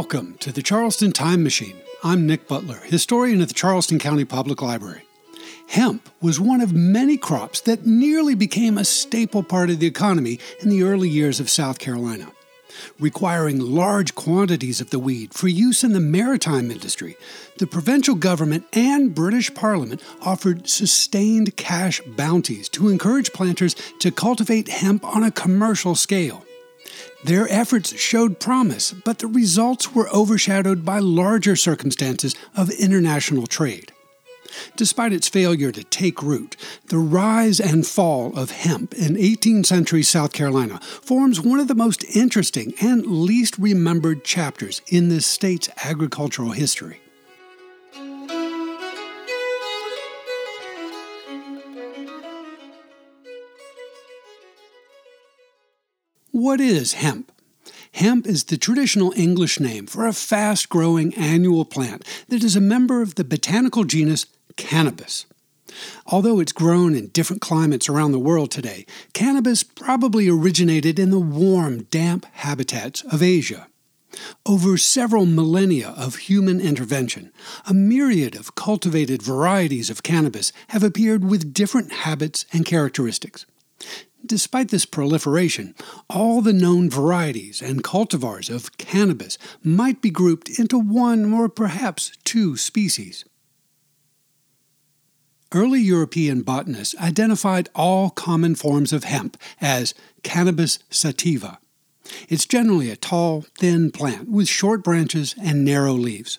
Welcome to the Charleston Time Machine. I'm Nick Butler, historian at the Charleston County Public Library. Hemp was one of many crops that nearly became a staple part of the economy in the early years of South Carolina. Requiring large quantities of the weed for use in the maritime industry, the provincial government and British Parliament offered sustained cash bounties to encourage planters to cultivate hemp on a commercial scale. Their efforts showed promise, but the results were overshadowed by larger circumstances of international trade. Despite its failure to take root, the rise and fall of hemp in 18th century South Carolina forms one of the most interesting and least remembered chapters in this state's agricultural history. What is hemp? Hemp is the traditional English name for a fast growing annual plant that is a member of the botanical genus Cannabis. Although it's grown in different climates around the world today, cannabis probably originated in the warm, damp habitats of Asia. Over several millennia of human intervention, a myriad of cultivated varieties of cannabis have appeared with different habits and characteristics. Despite this proliferation, all the known varieties and cultivars of cannabis might be grouped into one or perhaps two species. Early European botanists identified all common forms of hemp as Cannabis sativa. It's generally a tall, thin plant with short branches and narrow leaves.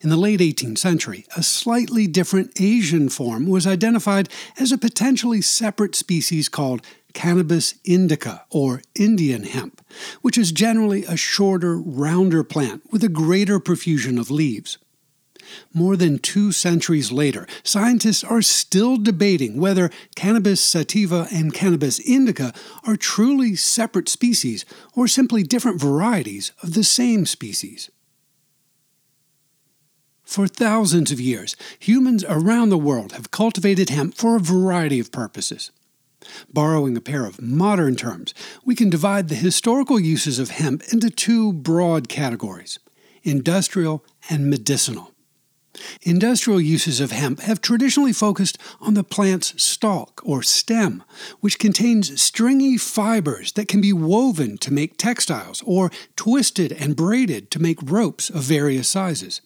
In the late 18th century, a slightly different Asian form was identified as a potentially separate species called Cannabis indica, or Indian hemp, which is generally a shorter, rounder plant with a greater profusion of leaves. More than two centuries later, scientists are still debating whether Cannabis sativa and Cannabis indica are truly separate species or simply different varieties of the same species. For thousands of years, humans around the world have cultivated hemp for a variety of purposes. Borrowing a pair of modern terms, we can divide the historical uses of hemp into two broad categories industrial and medicinal. Industrial uses of hemp have traditionally focused on the plant's stalk or stem, which contains stringy fibers that can be woven to make textiles or twisted and braided to make ropes of various sizes.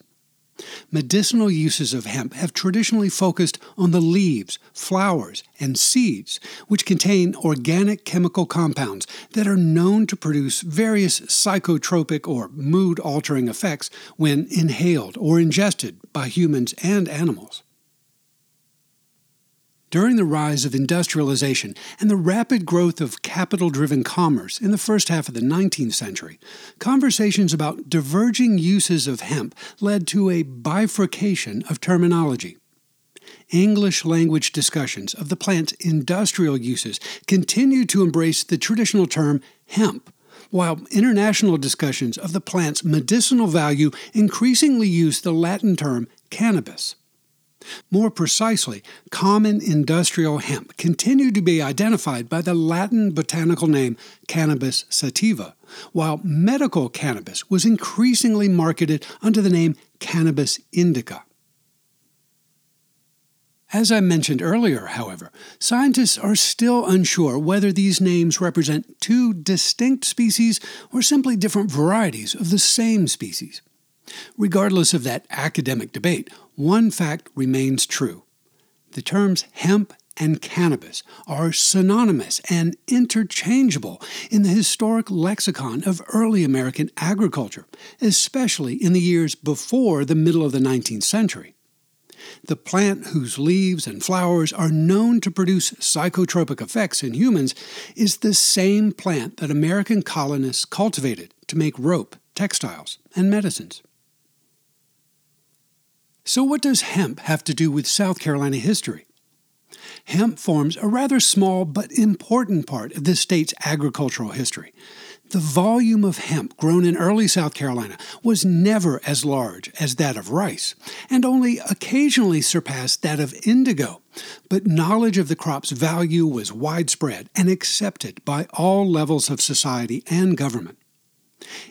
Medicinal uses of hemp have traditionally focused on the leaves, flowers, and seeds, which contain organic chemical compounds that are known to produce various psychotropic or mood altering effects when inhaled or ingested by humans and animals. During the rise of industrialization and the rapid growth of capital driven commerce in the first half of the 19th century, conversations about diverging uses of hemp led to a bifurcation of terminology. English language discussions of the plant's industrial uses continued to embrace the traditional term hemp, while international discussions of the plant's medicinal value increasingly used the Latin term cannabis. More precisely, common industrial hemp continued to be identified by the Latin botanical name Cannabis sativa, while medical cannabis was increasingly marketed under the name Cannabis indica. As I mentioned earlier, however, scientists are still unsure whether these names represent two distinct species or simply different varieties of the same species. Regardless of that academic debate, one fact remains true. The terms hemp and cannabis are synonymous and interchangeable in the historic lexicon of early American agriculture, especially in the years before the middle of the 19th century. The plant whose leaves and flowers are known to produce psychotropic effects in humans is the same plant that American colonists cultivated to make rope, textiles, and medicines. So, what does hemp have to do with South Carolina history? Hemp forms a rather small but important part of this state's agricultural history. The volume of hemp grown in early South Carolina was never as large as that of rice, and only occasionally surpassed that of indigo. But knowledge of the crop's value was widespread and accepted by all levels of society and government.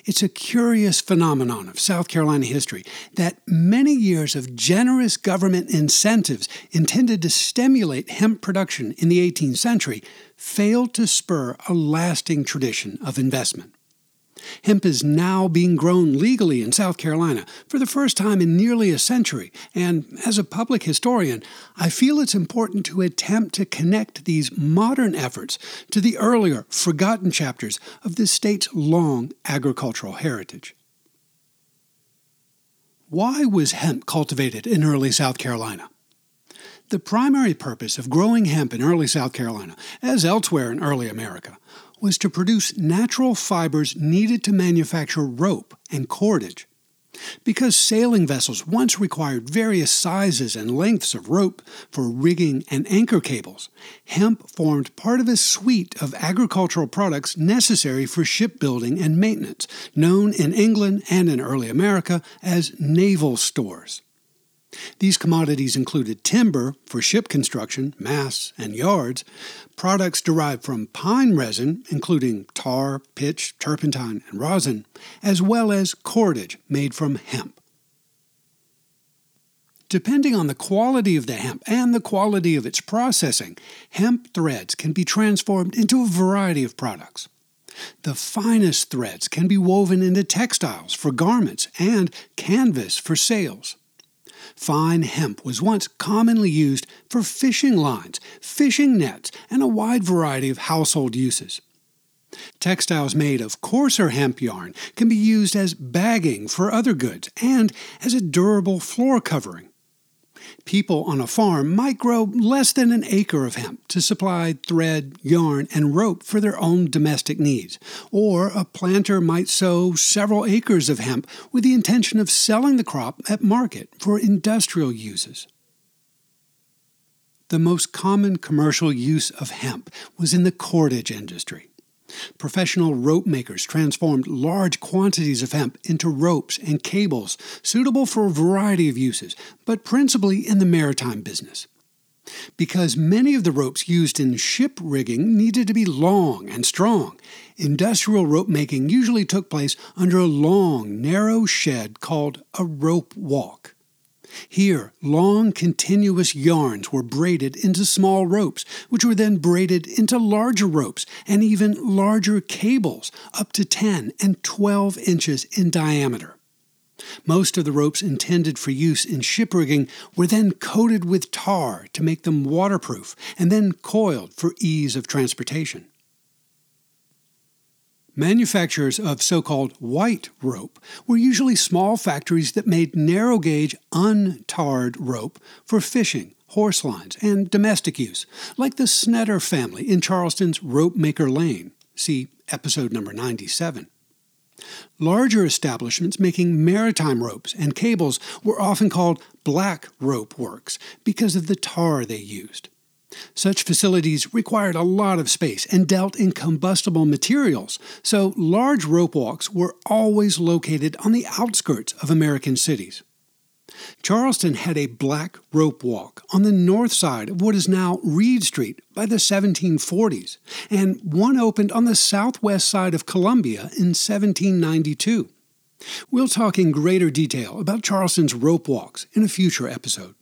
It's a curious phenomenon of South Carolina history that many years of generous government incentives intended to stimulate hemp production in the 18th century failed to spur a lasting tradition of investment. Hemp is now being grown legally in South Carolina for the first time in nearly a century, and as a public historian, I feel it's important to attempt to connect these modern efforts to the earlier, forgotten chapters of the state's long agricultural heritage. Why was hemp cultivated in early South Carolina? The primary purpose of growing hemp in early South Carolina, as elsewhere in early America, was to produce natural fibers needed to manufacture rope and cordage. Because sailing vessels once required various sizes and lengths of rope for rigging and anchor cables, hemp formed part of a suite of agricultural products necessary for shipbuilding and maintenance, known in England and in early America as naval stores. These commodities included timber for ship construction, masts, and yards, products derived from pine resin, including tar, pitch, turpentine, and rosin, as well as cordage made from hemp. Depending on the quality of the hemp and the quality of its processing, hemp threads can be transformed into a variety of products. The finest threads can be woven into textiles for garments and canvas for sails. Fine hemp was once commonly used for fishing lines, fishing nets, and a wide variety of household uses. Textiles made of coarser hemp yarn can be used as bagging for other goods and as a durable floor covering. People on a farm might grow less than an acre of hemp to supply thread, yarn, and rope for their own domestic needs, or a planter might sow several acres of hemp with the intention of selling the crop at market for industrial uses. The most common commercial use of hemp was in the cordage industry. Professional rope makers transformed large quantities of hemp into ropes and cables suitable for a variety of uses, but principally in the maritime business. Because many of the ropes used in ship rigging needed to be long and strong, industrial rope making usually took place under a long, narrow shed called a rope walk. Here, long continuous yarns were braided into small ropes, which were then braided into larger ropes and even larger cables, up to 10 and 12 inches in diameter. Most of the ropes intended for use in ship rigging were then coated with tar to make them waterproof and then coiled for ease of transportation. Manufacturers of so called white rope were usually small factories that made narrow gauge, untarred rope for fishing, horse lines, and domestic use, like the Snetter family in Charleston's Rope Maker Lane. See episode number 97. Larger establishments making maritime ropes and cables were often called black rope works because of the tar they used. Such facilities required a lot of space and dealt in combustible materials, so large rope walks were always located on the outskirts of American cities. Charleston had a black rope walk on the north side of what is now Reed Street by the 1740s, and one opened on the southwest side of Columbia in 1792. We'll talk in greater detail about Charleston's rope walks in a future episode.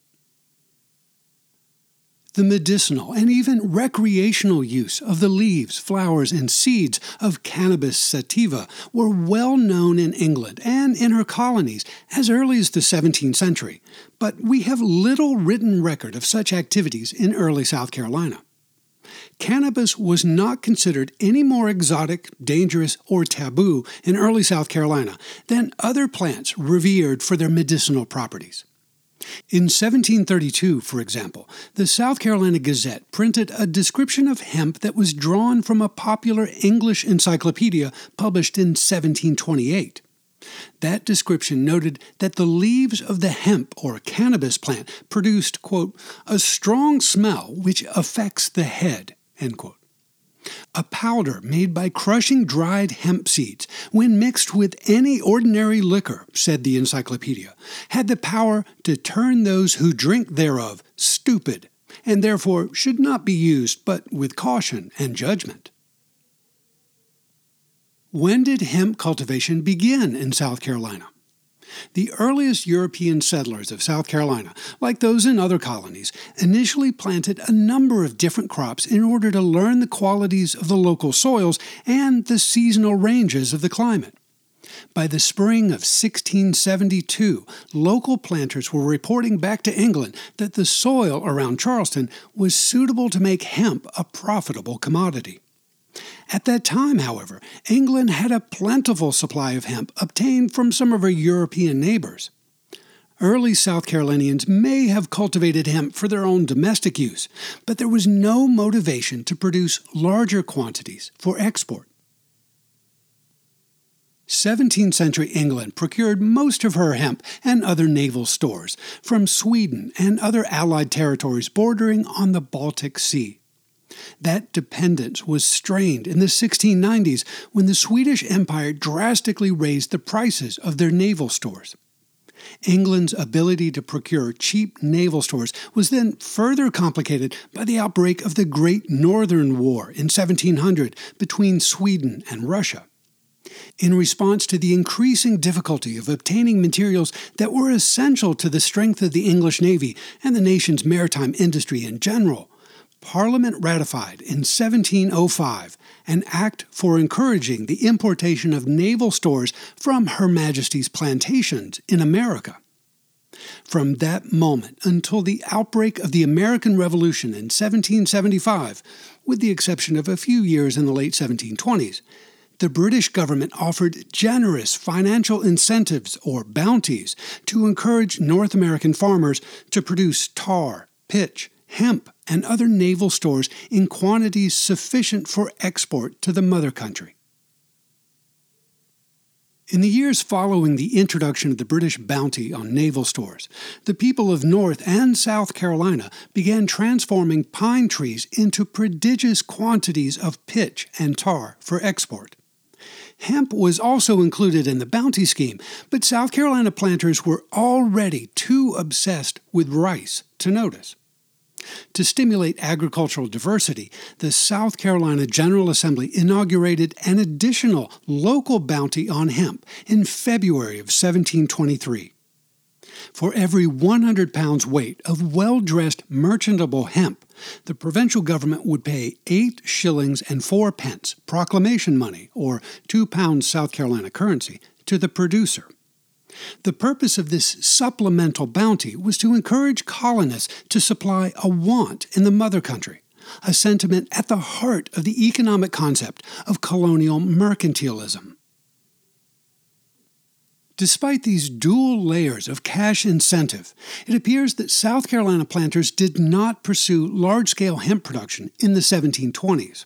The medicinal and even recreational use of the leaves, flowers, and seeds of Cannabis sativa were well known in England and in her colonies as early as the 17th century, but we have little written record of such activities in early South Carolina. Cannabis was not considered any more exotic, dangerous, or taboo in early South Carolina than other plants revered for their medicinal properties. In 1732, for example, the South Carolina Gazette printed a description of hemp that was drawn from a popular English encyclopedia published in 1728. That description noted that the leaves of the hemp or cannabis plant produced, quote, a strong smell which affects the head, end quote. A powder made by crushing dried hemp seeds, when mixed with any ordinary liquor, said the encyclopedia, had the power to turn those who drink thereof stupid, and therefore should not be used but with caution and judgment. When did hemp cultivation begin in South Carolina? The earliest European settlers of South Carolina, like those in other colonies, initially planted a number of different crops in order to learn the qualities of the local soils and the seasonal ranges of the climate. By the spring of 1672, local planters were reporting back to England that the soil around Charleston was suitable to make hemp a profitable commodity. At that time, however, England had a plentiful supply of hemp obtained from some of her European neighbors. Early South Carolinians may have cultivated hemp for their own domestic use, but there was no motivation to produce larger quantities for export. 17th century England procured most of her hemp and other naval stores from Sweden and other Allied territories bordering on the Baltic Sea. That dependence was strained in the 1690s when the Swedish Empire drastically raised the prices of their naval stores. England's ability to procure cheap naval stores was then further complicated by the outbreak of the Great Northern War in 1700 between Sweden and Russia. In response to the increasing difficulty of obtaining materials that were essential to the strength of the English Navy and the nation's maritime industry in general, Parliament ratified in 1705 an act for encouraging the importation of naval stores from Her Majesty's plantations in America. From that moment until the outbreak of the American Revolution in 1775, with the exception of a few years in the late 1720s, the British government offered generous financial incentives or bounties to encourage North American farmers to produce tar, pitch, hemp, and other naval stores in quantities sufficient for export to the mother country. In the years following the introduction of the British bounty on naval stores, the people of North and South Carolina began transforming pine trees into prodigious quantities of pitch and tar for export. Hemp was also included in the bounty scheme, but South Carolina planters were already too obsessed with rice to notice. To stimulate agricultural diversity, the South Carolina General Assembly inaugurated an additional local bounty on hemp in February of 1723. For every 100 pounds weight of well dressed merchantable hemp, the provincial government would pay 8 shillings and 4 pence proclamation money, or 2 pounds South Carolina currency, to the producer. The purpose of this supplemental bounty was to encourage colonists to supply a want in the mother country, a sentiment at the heart of the economic concept of colonial mercantilism. Despite these dual layers of cash incentive, it appears that South Carolina planters did not pursue large scale hemp production in the 1720s.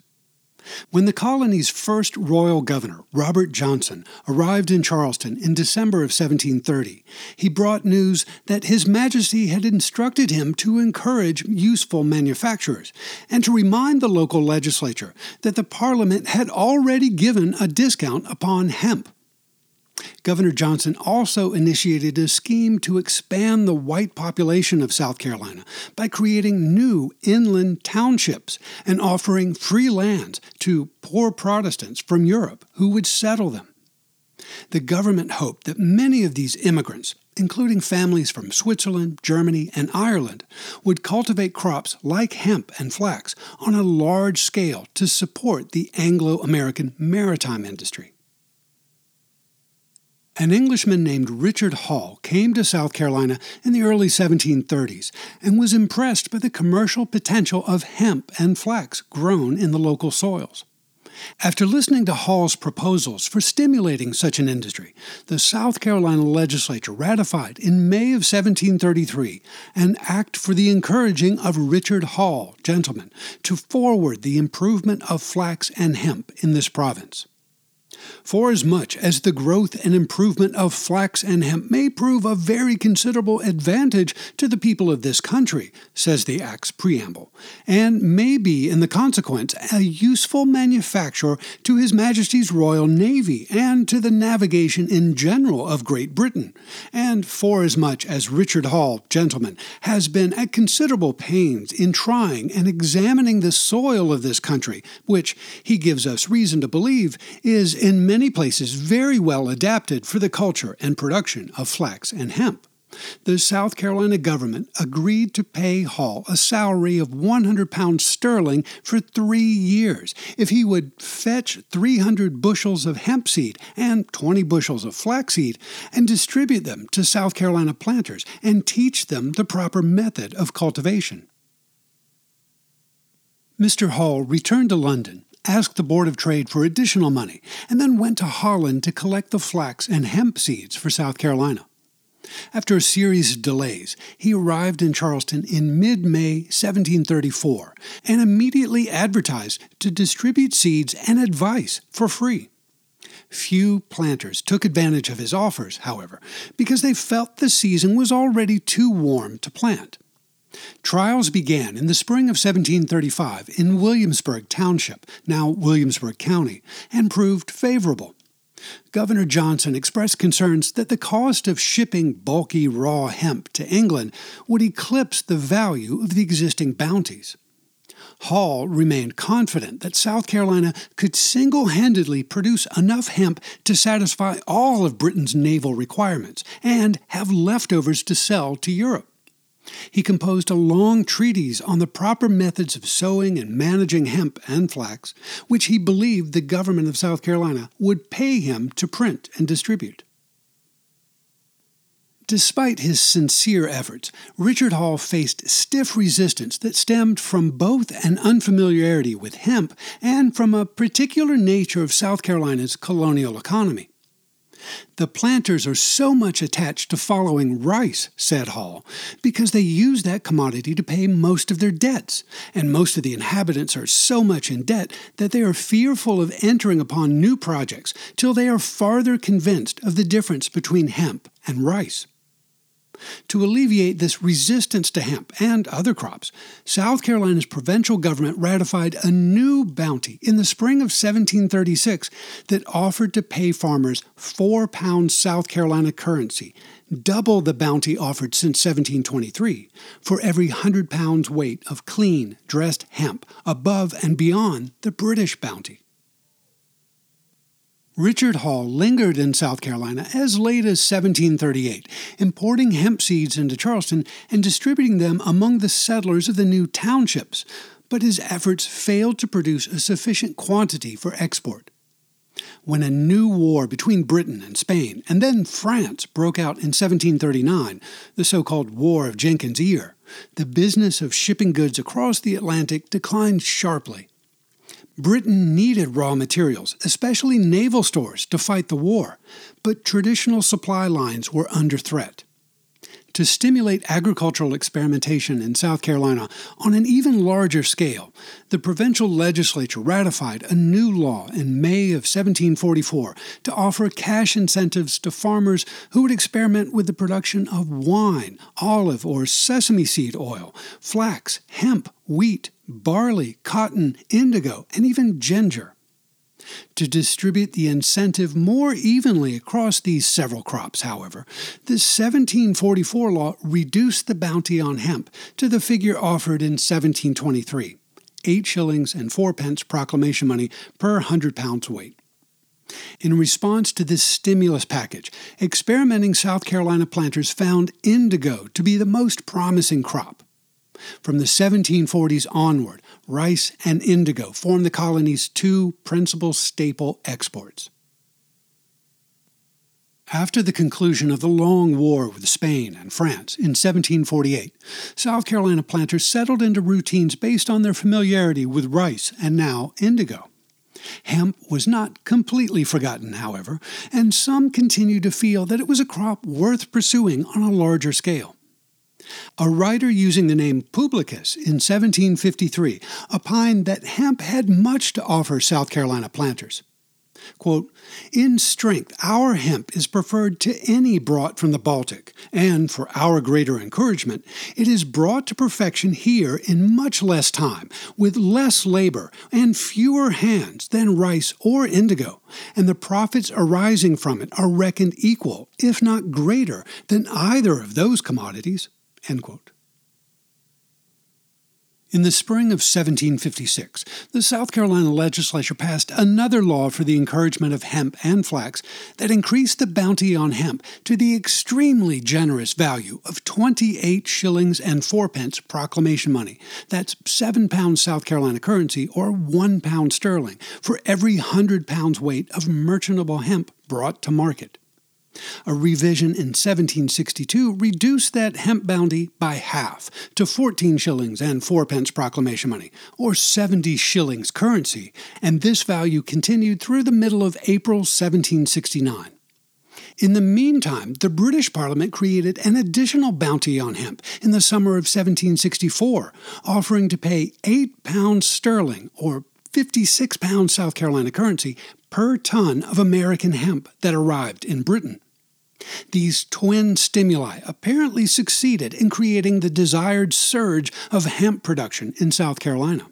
When the colony's first royal governor, Robert Johnson, arrived in Charleston in December of 1730, he brought news that His Majesty had instructed him to encourage useful manufacturers and to remind the local legislature that the Parliament had already given a discount upon hemp. Governor Johnson also initiated a scheme to expand the white population of South Carolina by creating new inland townships and offering free lands to poor Protestants from Europe who would settle them. The government hoped that many of these immigrants, including families from Switzerland, Germany, and Ireland, would cultivate crops like hemp and flax on a large scale to support the Anglo American maritime industry. An Englishman named Richard Hall came to South Carolina in the early 1730s and was impressed by the commercial potential of hemp and flax grown in the local soils. After listening to Hall's proposals for stimulating such an industry, the South Carolina legislature ratified in May of 1733 an act for the encouraging of Richard Hall, gentleman, to forward the improvement of flax and hemp in this province. Forasmuch as the growth and improvement of flax and hemp may prove a very considerable advantage to the people of this country, says the Act's preamble, and may be in the consequence a useful manufacture to His Majesty's Royal Navy and to the navigation in general of Great Britain, and forasmuch as Richard Hall, gentleman, has been at considerable pains in trying and examining the soil of this country, which he gives us reason to believe is in many places very well adapted for the culture and production of flax and hemp. The South Carolina government agreed to pay Hall a salary of 100 pounds sterling for three years if he would fetch 300 bushels of hemp seed and 20 bushels of flaxseed and distribute them to South Carolina planters and teach them the proper method of cultivation. Mr. Hall returned to London, asked the Board of Trade for additional money, and then went to Holland to collect the flax and hemp seeds for South Carolina. After a series of delays, he arrived in Charleston in mid May 1734 and immediately advertised to distribute seeds and advice for free. Few planters took advantage of his offers, however, because they felt the season was already too warm to plant. Trials began in the spring of 1735 in Williamsburg Township, now Williamsburg County, and proved favorable. Governor Johnson expressed concerns that the cost of shipping bulky raw hemp to England would eclipse the value of the existing bounties. Hall remained confident that South Carolina could single handedly produce enough hemp to satisfy all of Britain's naval requirements and have leftovers to sell to Europe. He composed a long treatise on the proper methods of sowing and managing hemp and flax, which he believed the government of South Carolina would pay him to print and distribute. Despite his sincere efforts, Richard Hall faced stiff resistance that stemmed from both an unfamiliarity with hemp and from a particular nature of South Carolina's colonial economy. The planters are so much attached to following rice, said Hall, because they use that commodity to pay most of their debts, and most of the inhabitants are so much in debt that they are fearful of entering upon new projects till they are farther convinced of the difference between hemp and rice. To alleviate this resistance to hemp and other crops, South Carolina's provincial government ratified a new bounty in the spring of 1736 that offered to pay farmers four pounds South Carolina currency, double the bounty offered since 1723, for every hundred pounds weight of clean, dressed hemp above and beyond the British bounty. Richard Hall lingered in South Carolina as late as 1738, importing hemp seeds into Charleston and distributing them among the settlers of the new townships, but his efforts failed to produce a sufficient quantity for export. When a new war between Britain and Spain and then France broke out in 1739, the so called War of Jenkins' Ear, the business of shipping goods across the Atlantic declined sharply. Britain needed raw materials, especially naval stores, to fight the war, but traditional supply lines were under threat. To stimulate agricultural experimentation in South Carolina on an even larger scale, the provincial legislature ratified a new law in May of 1744 to offer cash incentives to farmers who would experiment with the production of wine, olive or sesame seed oil, flax, hemp, wheat, barley, cotton, indigo, and even ginger. To distribute the incentive more evenly across these several crops, however, the 1744 law reduced the bounty on hemp to the figure offered in 1723 eight shillings and fourpence proclamation money per hundred pounds weight. In response to this stimulus package, experimenting South Carolina planters found indigo to be the most promising crop. From the 1740s onward, rice and indigo formed the colony's two principal staple exports. After the conclusion of the long war with Spain and France in 1748, South Carolina planters settled into routines based on their familiarity with rice and now indigo. Hemp was not completely forgotten, however, and some continued to feel that it was a crop worth pursuing on a larger scale. A writer using the name Publicus in 1753 opined that hemp had much to offer South Carolina planters. Quote, in strength, our hemp is preferred to any brought from the Baltic, and for our greater encouragement, it is brought to perfection here in much less time, with less labor, and fewer hands than rice or indigo, and the profits arising from it are reckoned equal, if not greater, than either of those commodities. In the spring of 1756, the South Carolina legislature passed another law for the encouragement of hemp and flax that increased the bounty on hemp to the extremely generous value of 28 shillings and fourpence proclamation money. That's 7 pounds South Carolina currency or 1 pound sterling for every 100 pounds weight of merchantable hemp brought to market. A revision in 1762 reduced that hemp bounty by half to 14 shillings and fourpence proclamation money, or 70 shillings currency, and this value continued through the middle of April 1769. In the meantime, the British Parliament created an additional bounty on hemp in the summer of 1764, offering to pay 8 pounds sterling, or 56 pounds South Carolina currency, per ton of American hemp that arrived in Britain. These twin stimuli apparently succeeded in creating the desired surge of hemp production in South Carolina.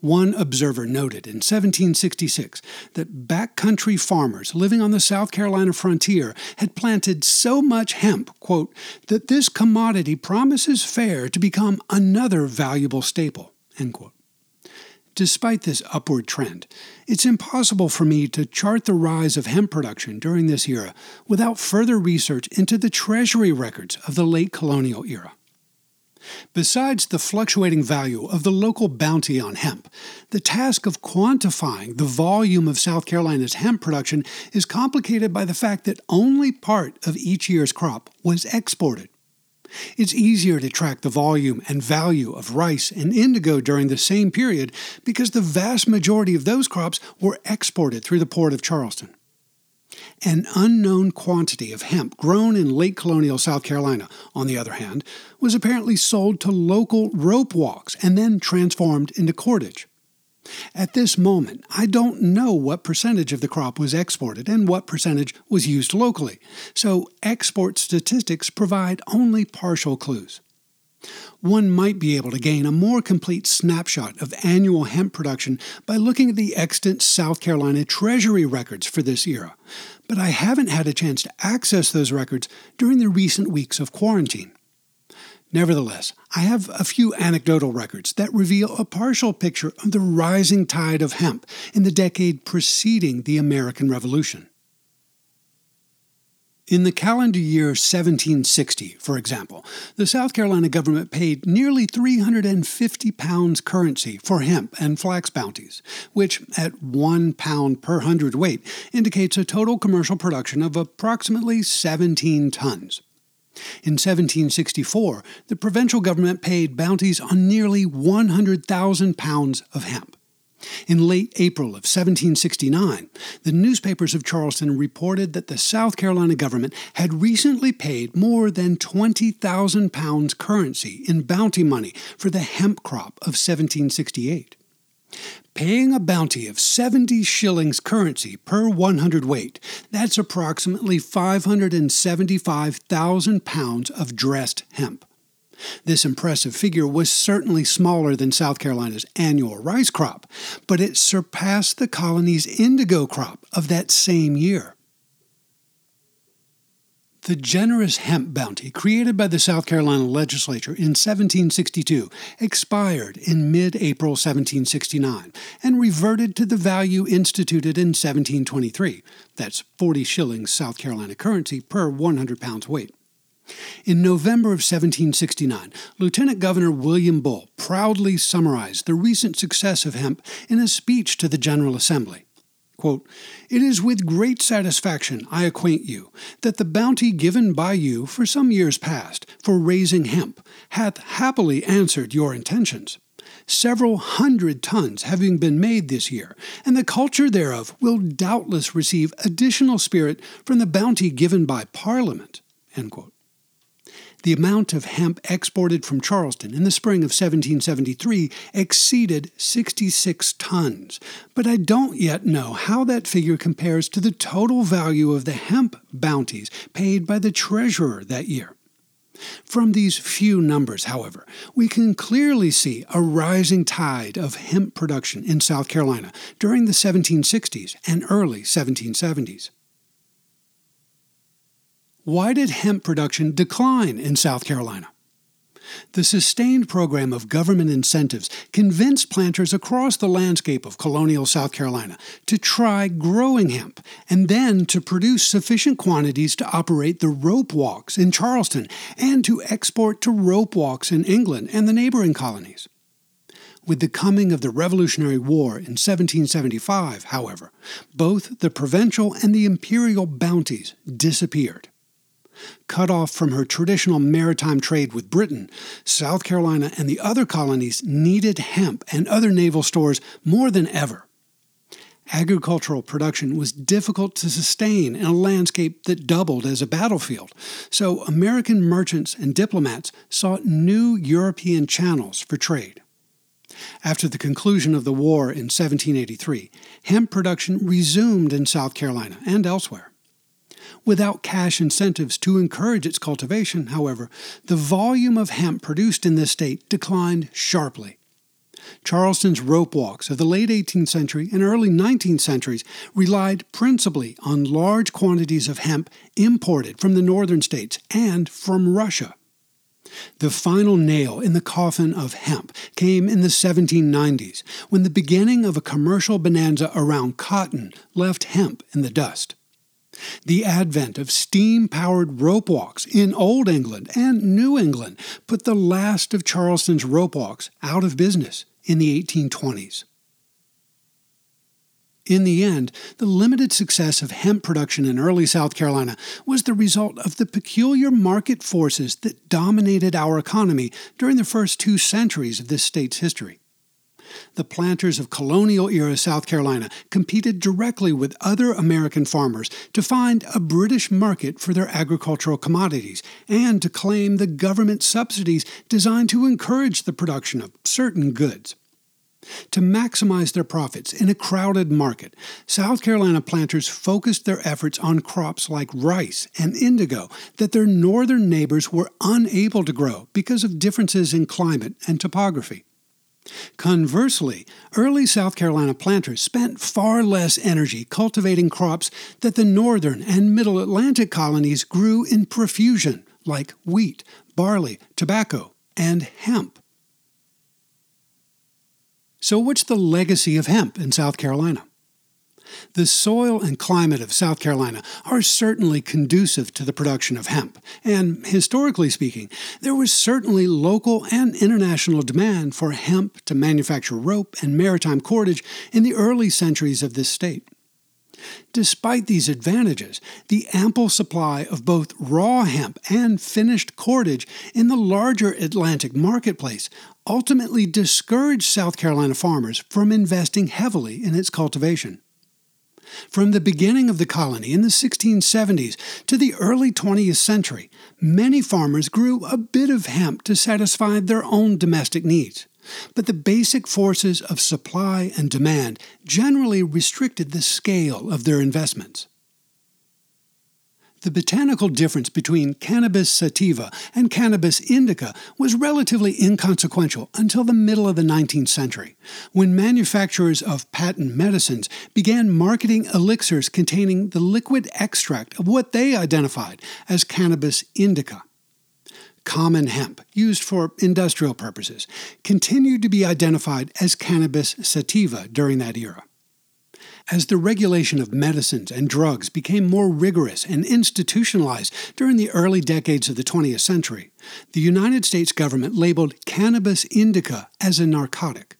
One observer noted in 1766 that backcountry farmers living on the South Carolina frontier had planted so much hemp, quote, that this commodity promises fair to become another valuable staple, end quote. Despite this upward trend, it's impossible for me to chart the rise of hemp production during this era without further research into the treasury records of the late colonial era. Besides the fluctuating value of the local bounty on hemp, the task of quantifying the volume of South Carolina's hemp production is complicated by the fact that only part of each year's crop was exported. It's easier to track the volume and value of rice and indigo during the same period because the vast majority of those crops were exported through the port of Charleston. An unknown quantity of hemp grown in late colonial South Carolina, on the other hand, was apparently sold to local rope walks and then transformed into cordage. At this moment, I don't know what percentage of the crop was exported and what percentage was used locally, so export statistics provide only partial clues. One might be able to gain a more complete snapshot of annual hemp production by looking at the extant South Carolina Treasury records for this era, but I haven't had a chance to access those records during the recent weeks of quarantine. Nevertheless, I have a few anecdotal records that reveal a partial picture of the rising tide of hemp in the decade preceding the American Revolution. In the calendar year 1760, for example, the South Carolina government paid nearly 350 pounds currency for hemp and flax bounties, which, at one pound per hundredweight, indicates a total commercial production of approximately 17 tons. In 1764, the provincial government paid bounties on nearly 100,000 pounds of hemp. In late April of 1769, the newspapers of Charleston reported that the South Carolina government had recently paid more than 20,000 pounds currency in bounty money for the hemp crop of 1768 paying a bounty of 70 shillings currency per 100 weight. That's approximately 575,000 pounds of dressed hemp. This impressive figure was certainly smaller than South Carolina's annual rice crop, but it surpassed the colony's indigo crop of that same year. The generous hemp bounty created by the South Carolina legislature in 1762 expired in mid April 1769 and reverted to the value instituted in 1723. That's 40 shillings South Carolina currency per 100 pounds weight. In November of 1769, Lieutenant Governor William Bull proudly summarized the recent success of hemp in a speech to the General Assembly. Quote, it is with great satisfaction I acquaint you that the bounty given by you for some years past for raising hemp hath happily answered your intentions. Several hundred tons having been made this year, and the culture thereof will doubtless receive additional spirit from the bounty given by Parliament. The amount of hemp exported from Charleston in the spring of 1773 exceeded 66 tons, but I don't yet know how that figure compares to the total value of the hemp bounties paid by the treasurer that year. From these few numbers, however, we can clearly see a rising tide of hemp production in South Carolina during the 1760s and early 1770s. Why did hemp production decline in South Carolina? The sustained program of government incentives convinced planters across the landscape of colonial South Carolina to try growing hemp and then to produce sufficient quantities to operate the rope walks in Charleston and to export to rope walks in England and the neighboring colonies. With the coming of the Revolutionary War in 1775, however, both the provincial and the imperial bounties disappeared. Cut off from her traditional maritime trade with Britain, South Carolina and the other colonies needed hemp and other naval stores more than ever. Agricultural production was difficult to sustain in a landscape that doubled as a battlefield, so American merchants and diplomats sought new European channels for trade. After the conclusion of the war in 1783, hemp production resumed in South Carolina and elsewhere. Without cash incentives to encourage its cultivation, however, the volume of hemp produced in this state declined sharply. Charleston's rope walks of the late 18th century and early 19th centuries relied principally on large quantities of hemp imported from the northern states and from Russia. The final nail in the coffin of hemp came in the 1790s, when the beginning of a commercial bonanza around cotton left hemp in the dust. The advent of steam powered rope walks in Old England and New England put the last of Charleston's rope walks out of business in the 1820s. In the end, the limited success of hemp production in early South Carolina was the result of the peculiar market forces that dominated our economy during the first two centuries of this state's history. The planters of colonial era South Carolina competed directly with other American farmers to find a British market for their agricultural commodities and to claim the government subsidies designed to encourage the production of certain goods. To maximize their profits in a crowded market, South Carolina planters focused their efforts on crops like rice and indigo that their northern neighbors were unable to grow because of differences in climate and topography. Conversely, early South Carolina planters spent far less energy cultivating crops that the northern and middle Atlantic colonies grew in profusion, like wheat, barley, tobacco, and hemp. So, what's the legacy of hemp in South Carolina? The soil and climate of South Carolina are certainly conducive to the production of hemp, and historically speaking, there was certainly local and international demand for hemp to manufacture rope and maritime cordage in the early centuries of this state. Despite these advantages, the ample supply of both raw hemp and finished cordage in the larger Atlantic marketplace ultimately discouraged South Carolina farmers from investing heavily in its cultivation. From the beginning of the colony in the 1670s to the early 20th century, many farmers grew a bit of hemp to satisfy their own domestic needs. But the basic forces of supply and demand generally restricted the scale of their investments. The botanical difference between cannabis sativa and cannabis indica was relatively inconsequential until the middle of the 19th century, when manufacturers of patent medicines began marketing elixirs containing the liquid extract of what they identified as cannabis indica common hemp, used for industrial purposes, continued to be identified as cannabis sativa during that era. As the regulation of medicines and drugs became more rigorous and institutionalized during the early decades of the 20th century, the United States government labeled cannabis indica as a narcotic.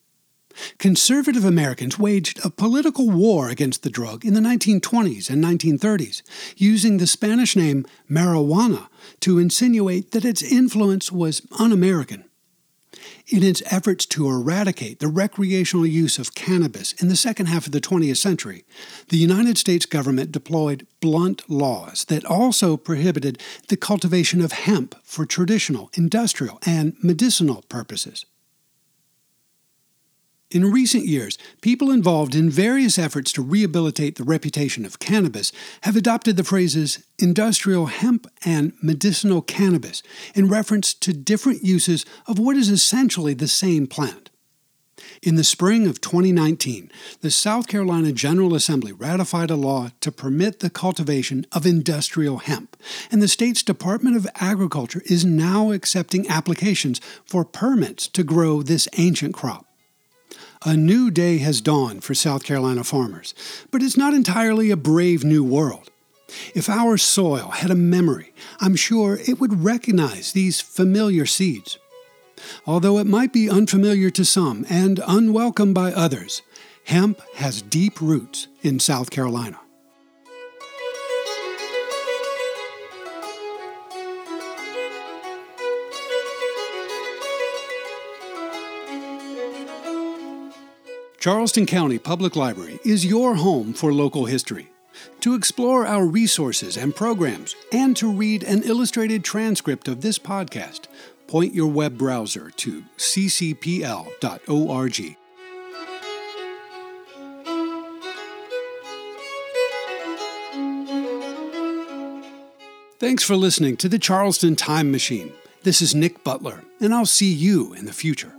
Conservative Americans waged a political war against the drug in the 1920s and 1930s, using the Spanish name marijuana to insinuate that its influence was un American. In its efforts to eradicate the recreational use of cannabis in the second half of the 20th century, the United States government deployed blunt laws that also prohibited the cultivation of hemp for traditional, industrial, and medicinal purposes. In recent years, people involved in various efforts to rehabilitate the reputation of cannabis have adopted the phrases industrial hemp and medicinal cannabis in reference to different uses of what is essentially the same plant. In the spring of 2019, the South Carolina General Assembly ratified a law to permit the cultivation of industrial hemp, and the state's Department of Agriculture is now accepting applications for permits to grow this ancient crop. A new day has dawned for South Carolina farmers, but it's not entirely a brave new world. If our soil had a memory, I'm sure it would recognize these familiar seeds. Although it might be unfamiliar to some and unwelcome by others, hemp has deep roots in South Carolina. Charleston County Public Library is your home for local history. To explore our resources and programs, and to read an illustrated transcript of this podcast, point your web browser to ccpl.org. Thanks for listening to the Charleston Time Machine. This is Nick Butler, and I'll see you in the future.